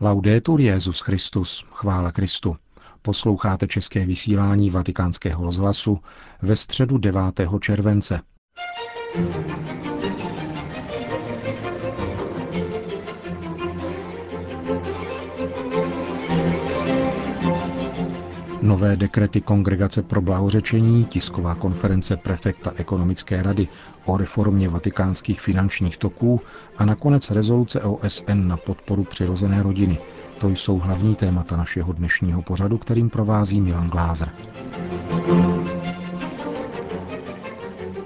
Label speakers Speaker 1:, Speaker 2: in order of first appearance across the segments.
Speaker 1: Laudetur Jezus Christus, chvála Kristu. Posloucháte české vysílání Vatikánského rozhlasu ve středu 9. července. Nové dekrety Kongregace pro blahořečení, tisková konference prefekta ekonomické rady o reformě vatikánských finančních toků a nakonec rezoluce OSN na podporu přirozené rodiny. To jsou hlavní témata našeho dnešního pořadu, kterým provází Milan Glázer.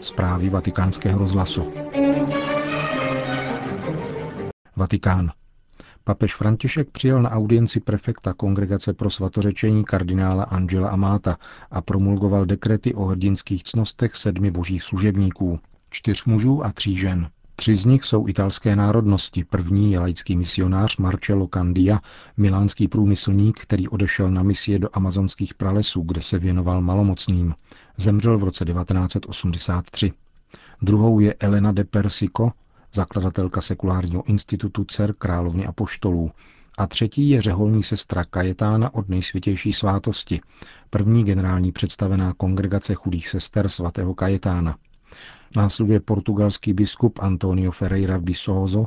Speaker 1: Zprávy vatikánského rozhlasu. Vatikán. Papež František přijel na audienci prefekta Kongregace pro svatořečení kardinála Angela Amáta a promulgoval dekrety o hrdinských cnostech sedmi božích služebníků, čtyř mužů a tří žen. Tři z nich jsou italské národnosti. První je laický misionář Marcello Candia, milánský průmyslník, který odešel na misie do amazonských pralesů, kde se věnoval malomocným. Zemřel v roce 1983. Druhou je Elena de Persico, zakladatelka sekulárního institutu dcer královny a poštolů. A třetí je řeholní sestra Kajetána od nejsvětější svátosti, první generální představená kongregace chudých sester svatého Kajetána. Následuje portugalský biskup Antonio Ferreira Visoso,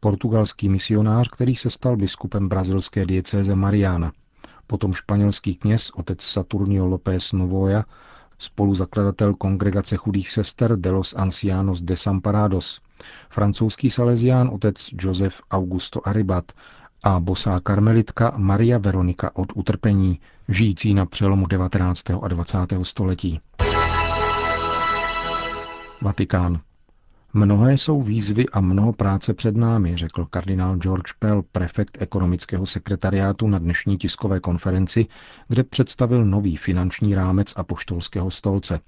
Speaker 1: portugalský misionář, který se stal biskupem brazilské diecéze Mariana, potom španělský kněz otec Saturnio López Novoya, spoluzakladatel kongregace chudých sester de los Ancianos de Samparados, francouzský salezián otec Josef Augusto Aribat a bosá karmelitka Maria Veronika od utrpení, žijící na přelomu 19. a 20. století. Vatikán. Mnohé jsou výzvy a mnoho práce před námi, řekl kardinál George Pell, prefekt ekonomického sekretariátu na dnešní tiskové konferenci, kde představil nový finanční rámec a poštolského stolce.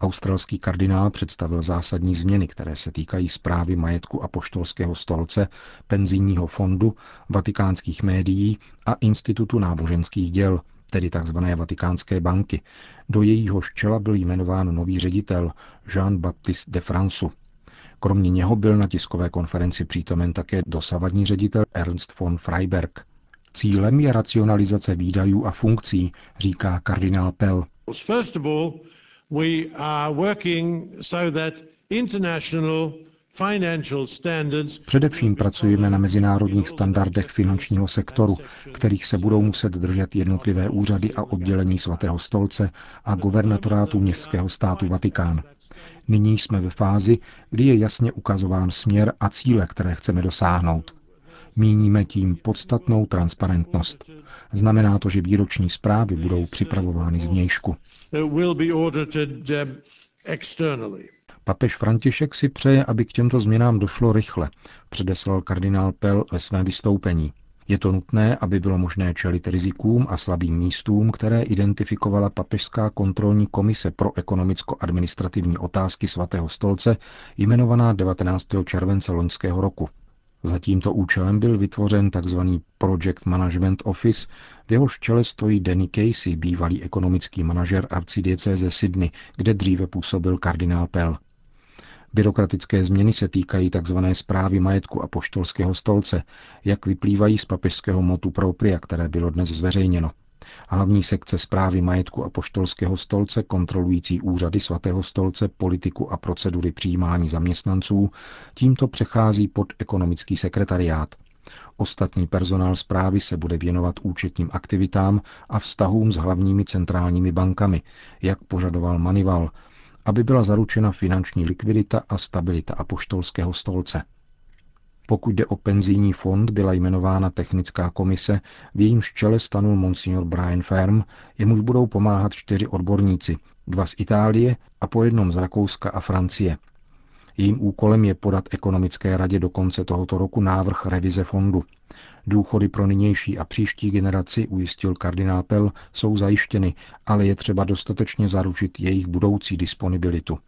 Speaker 1: Australský kardinál představil zásadní změny, které se týkají zprávy majetku a poštolského stolce, penzijního fondu, vatikánských médií a Institutu náboženských děl, tedy tzv. Vatikánské banky. Do jejího čela byl jmenován nový ředitel Jean-Baptiste de Fransu. Kromě něho byl na tiskové konferenci přítomen také dosavadní ředitel Ernst von Freiberg. Cílem je racionalizace výdajů a funkcí, říká kardinál Pell. Především pracujeme na mezinárodních standardech finančního sektoru, kterých se budou muset držet jednotlivé úřady a oddělení svatého stolce a guvernatorátu městského státu Vatikán. Nyní jsme ve fázi, kdy je jasně ukazován směr a cíle, které chceme dosáhnout. Míníme tím podstatnou transparentnost. Znamená to, že výroční zprávy budou připravovány zvnějšku. Papež František si přeje, aby k těmto změnám došlo rychle, předeslal kardinál Pell ve svém vystoupení. Je to nutné, aby bylo možné čelit rizikům a slabým místům, které identifikovala Papežská kontrolní komise pro ekonomicko-administrativní otázky svatého stolce, jmenovaná 19. července loňského roku. Za tímto účelem byl vytvořen tzv. Project Management Office, v jehož čele stojí Danny Casey, bývalý ekonomický manažer arcidiecéze Sydney, kde dříve působil kardinál Pell. Byrokratické změny se týkají tzv. zprávy majetku a poštolského stolce, jak vyplývají z papežského motu propria, které bylo dnes zveřejněno. Hlavní sekce zprávy majetku a poštolského stolce, kontrolující úřady svatého stolce, politiku a procedury přijímání zaměstnanců, tímto přechází pod ekonomický sekretariát. Ostatní personál zprávy se bude věnovat účetním aktivitám a vztahům s hlavními centrálními bankami, jak požadoval Manival, aby byla zaručena finanční likvidita a stabilita apoštolského stolce. Pokud jde o penzijní fond, byla jmenována technická komise, v jejímž čele stanul monsignor Brian Ferm, jemuž budou pomáhat čtyři odborníci, dva z Itálie a po jednom z Rakouska a Francie. Jejím úkolem je podat ekonomické radě do konce tohoto roku návrh revize fondu. Důchody pro nynější a příští generaci, ujistil kardinál Pell, jsou zajištěny, ale je třeba dostatečně zaručit jejich budoucí disponibilitu.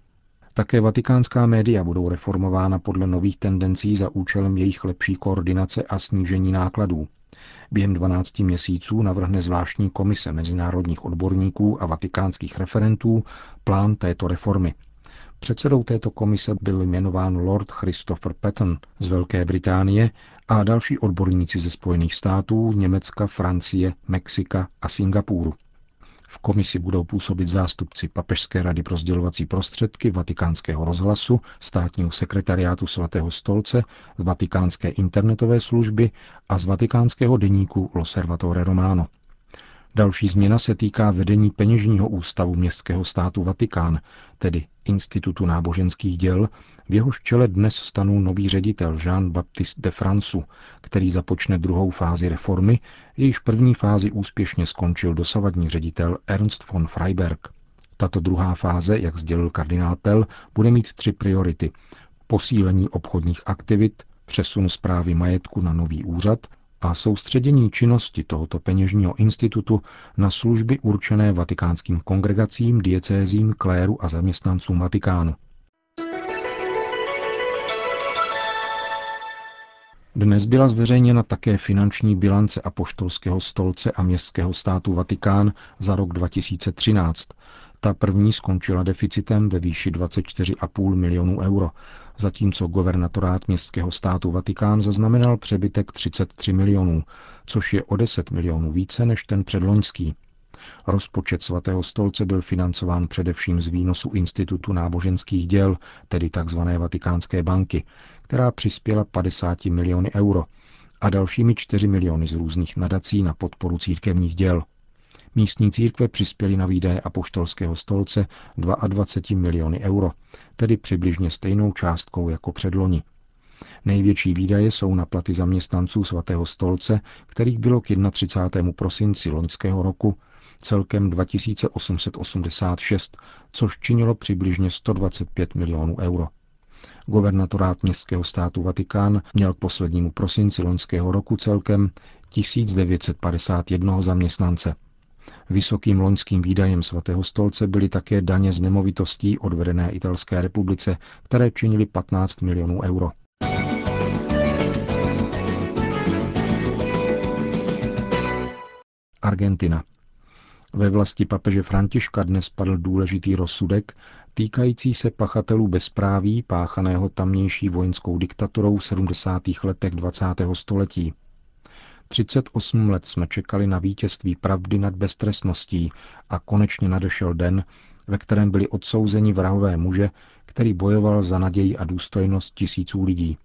Speaker 1: Také vatikánská média budou reformována podle nových tendencí za účelem jejich lepší koordinace a snížení nákladů. Během 12 měsíců navrhne zvláštní komise mezinárodních odborníků a vatikánských referentů plán této reformy. Předsedou této komise byl jmenován Lord Christopher Patton z Velké Británie a další odborníci ze Spojených států, Německa, Francie, Mexika a Singapuru. V komisi budou působit zástupci Papežské rady pro sdělovací prostředky, Vatikánského rozhlasu, státního sekretariátu svatého stolce, Vatikánské internetové služby a z Vatikánského deníku Loservatore Romano. Další změna se týká vedení peněžního ústavu městského státu Vatikán, tedy Institutu náboženských děl, v jehož čele dnes stanou nový ředitel Jean-Baptiste de Francu, který započne druhou fázi reformy, jejíž první fázi úspěšně skončil dosavadní ředitel Ernst von Freiberg. Tato druhá fáze, jak sdělil kardinál Pell, bude mít tři priority. Posílení obchodních aktivit, přesun zprávy majetku na nový úřad a soustředění činnosti tohoto peněžního institutu na služby určené vatikánským kongregacím, diecézím, kléru a zaměstnancům Vatikánu. Dnes byla zveřejněna také finanční bilance apoštolského stolce a městského státu Vatikán za rok 2013. Ta první skončila deficitem ve výši 24,5 milionů euro, zatímco governatorát městského státu Vatikán zaznamenal přebytek 33 milionů, což je o 10 milionů více než ten předloňský. Rozpočet svatého stolce byl financován především z výnosu Institutu náboženských děl, tedy tzv. Vatikánské banky, která přispěla 50 miliony euro a dalšími 4 miliony z různých nadací na podporu církevních děl. Místní církve přispěly na výdaje apoštolského stolce 22 miliony euro, tedy přibližně stejnou částkou jako předloni. Největší výdaje jsou na platy zaměstnanců svatého stolce, kterých bylo k 31. prosinci loňského roku celkem 2886, což činilo přibližně 125 milionů euro. Governatorát městského státu Vatikán měl k poslednímu prosinci loňského roku celkem 1951 zaměstnance. Vysokým loňským výdajem svatého stolce byly také daně z nemovitostí odvedené Italské republice, které činily 15 milionů euro. Argentina. Ve vlasti papeže Františka dnes padl důležitý rozsudek týkající se pachatelů bezpráví páchaného tamnější vojenskou diktaturou v 70. letech 20. století. 38 let jsme čekali na vítězství pravdy nad beztrestností a konečně nadešel den, ve kterém byli odsouzeni vrahové muže, který bojoval za naději a důstojnost tisíců lidí,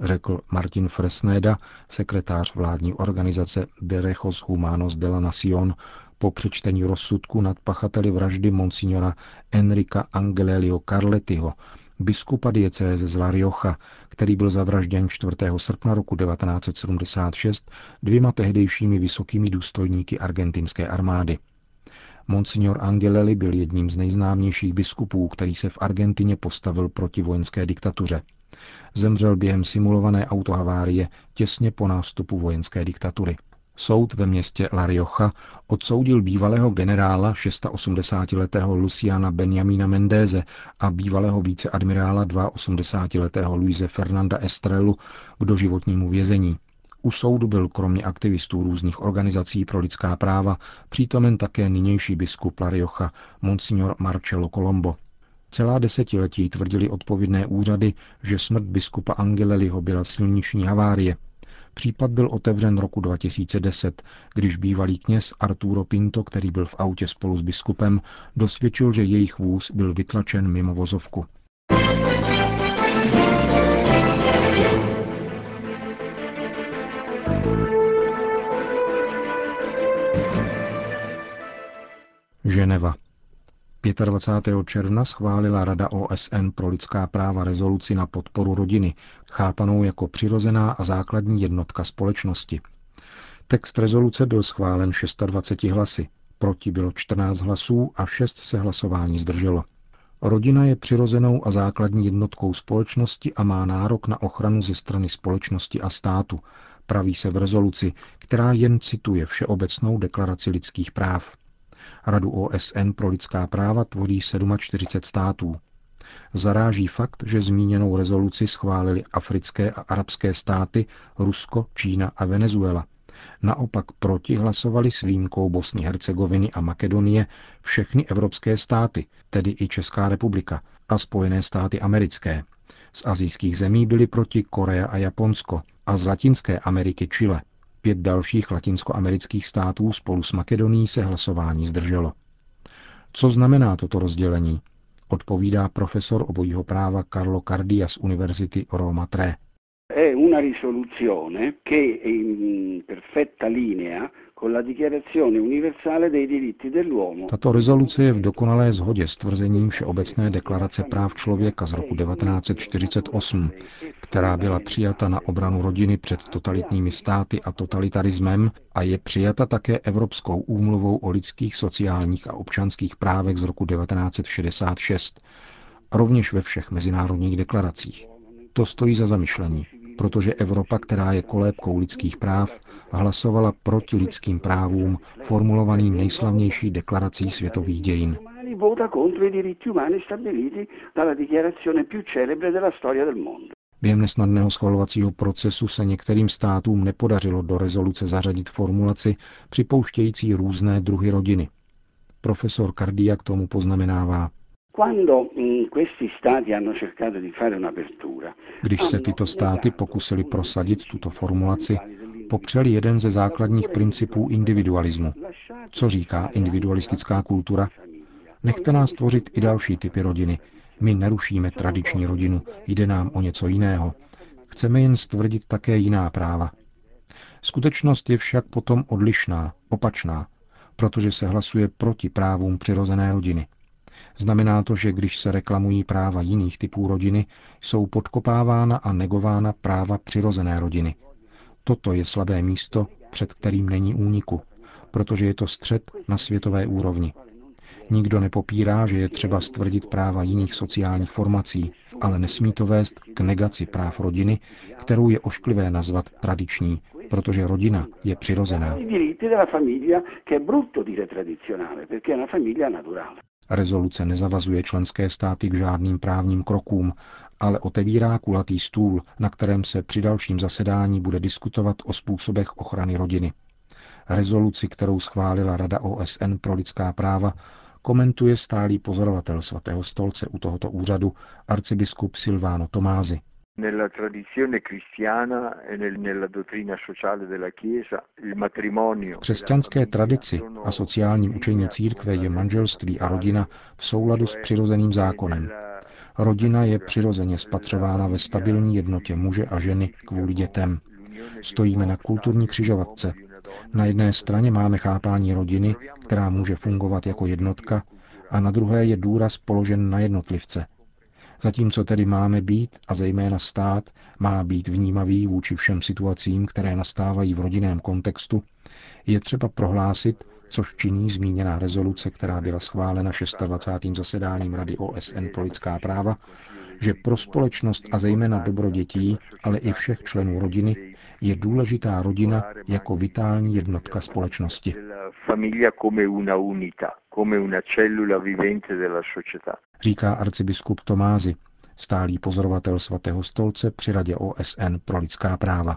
Speaker 1: řekl Martin Fresneda, sekretář vládní organizace Derechos Humanos de la Nación, po přečtení rozsudku nad pachateli vraždy monsignora Enrika Angelelio Carlettiho, biskupa diecéze z La Rioja, který byl zavražděn 4. srpna roku 1976 dvěma tehdejšími vysokými důstojníky argentinské armády. Monsignor Angelelli byl jedním z nejznámějších biskupů, který se v Argentině postavil proti vojenské diktatuře. Zemřel během simulované autohavárie těsně po nástupu vojenské diktatury. Soud ve městě La Rioja odsoudil bývalého generála 680-letého Luciana Benjamina Mendéze a bývalého viceadmirála 82-letého Luise Fernanda Estrelu k doživotnímu vězení. U soudu byl kromě aktivistů různých organizací pro lidská práva přítomen také nynější biskup La Rioja, monsignor Marcelo Colombo. Celá desetiletí tvrdili odpovědné úřady, že smrt biskupa Angeleliho byla silniční havárie, Případ byl otevřen roku 2010, když bývalý kněz Arturo Pinto, který byl v autě spolu s biskupem, dosvědčil, že jejich vůz byl vytlačen mimo vozovku. Ženeva. 25. června schválila Rada OSN pro lidská práva rezoluci na podporu rodiny, chápanou jako přirozená a základní jednotka společnosti. Text rezoluce byl schválen 26 hlasy, proti bylo 14 hlasů a 6 se hlasování zdrželo. Rodina je přirozenou a základní jednotkou společnosti a má nárok na ochranu ze strany společnosti a státu, praví se v rezoluci, která jen cituje Všeobecnou deklaraci lidských práv. Radu OSN pro lidská práva tvoří 47 států. Zaráží fakt, že zmíněnou rezoluci schválili africké a arabské státy, Rusko, Čína a Venezuela. Naopak proti hlasovali s výjimkou Bosny, Hercegoviny a Makedonie všechny evropské státy, tedy i Česká republika a Spojené státy americké. Z azijských zemí byly proti Korea a Japonsko. a z Latinské Ameriky Chile. Pět dalších latinskoamerických států spolu s Makedonií se hlasování zdrželo. Co znamená toto rozdělení? Odpovídá profesor obojího práva Carlo Cardia z Univerzity Roma 3.
Speaker 2: È una risoluzione che è in perfetta linea
Speaker 1: tato rezoluce je v dokonalé shodě s tvrzením Všeobecné deklarace práv člověka z roku 1948, která byla přijata na obranu rodiny před totalitními státy a totalitarismem a je přijata také Evropskou úmluvou o lidských, sociálních a občanských právech z roku 1966, rovněž ve všech mezinárodních deklaracích. To stojí za zamyšlení protože Evropa, která je kolébkou lidských práv, hlasovala proti lidským právům formulovaným nejslavnější deklarací světových dějin. Během nesnadného schvalovacího procesu se některým státům nepodařilo do rezoluce zařadit formulaci připouštějící různé druhy rodiny. Profesor Kardia k tomu poznamenává, Když se tyto státy pokusili prosadit tuto formulaci, popřeli jeden ze základních principů individualismu. Co říká individualistická kultura? Nechte nás tvořit i další typy rodiny. My nerušíme tradiční rodinu, jde nám o něco jiného. Chceme jen stvrdit také jiná práva. Skutečnost je však potom odlišná, opačná, protože se hlasuje proti právům přirozené rodiny. Znamená to, že když se reklamují práva jiných typů rodiny, jsou podkopávána a negována práva přirozené rodiny. Toto je slabé místo, před kterým není úniku, protože je to střed na světové úrovni. Nikdo nepopírá, že je třeba stvrdit práva jiných sociálních formací, ale nesmí to vést k negaci práv rodiny, kterou je ošklivé nazvat tradiční, protože rodina je přirozená. Rezoluce nezavazuje členské státy k žádným právním krokům, ale otevírá kulatý stůl, na kterém se při dalším zasedání bude diskutovat o způsobech ochrany rodiny. Rezoluci, kterou schválila Rada OSN pro lidská práva, komentuje stálý pozorovatel svatého stolce u tohoto úřadu arcibiskup Silvano Tomázy. Nella tradizione cristiana e nella dottrina sociale della Chiesa il matrimonio. V křesťanské tradici a sociálním učení církve je manželství a rodina v souladu s přirozeným zákonem. Rodina je přirozeně spatřována ve stabilní jednotě muže a ženy kvůli dětem. Stojíme na kulturní křižovatce. Na jedné straně máme chápání rodiny, která může fungovat jako jednotka, a na druhé je důraz položen na jednotlivce, Zatímco tedy máme být, a zejména stát, má být vnímavý vůči všem situacím, které nastávají v rodinném kontextu, je třeba prohlásit, což činí zmíněná rezoluce, která byla schválena 26. zasedáním Rady OSN pro lidská práva, že pro společnost a zejména dobro dětí, ale i všech členů rodiny, je důležitá rodina jako vitální jednotka společnosti. Říká arcibiskup Tomázy, stálý pozorovatel svatého stolce při Radě OSN pro lidská práva.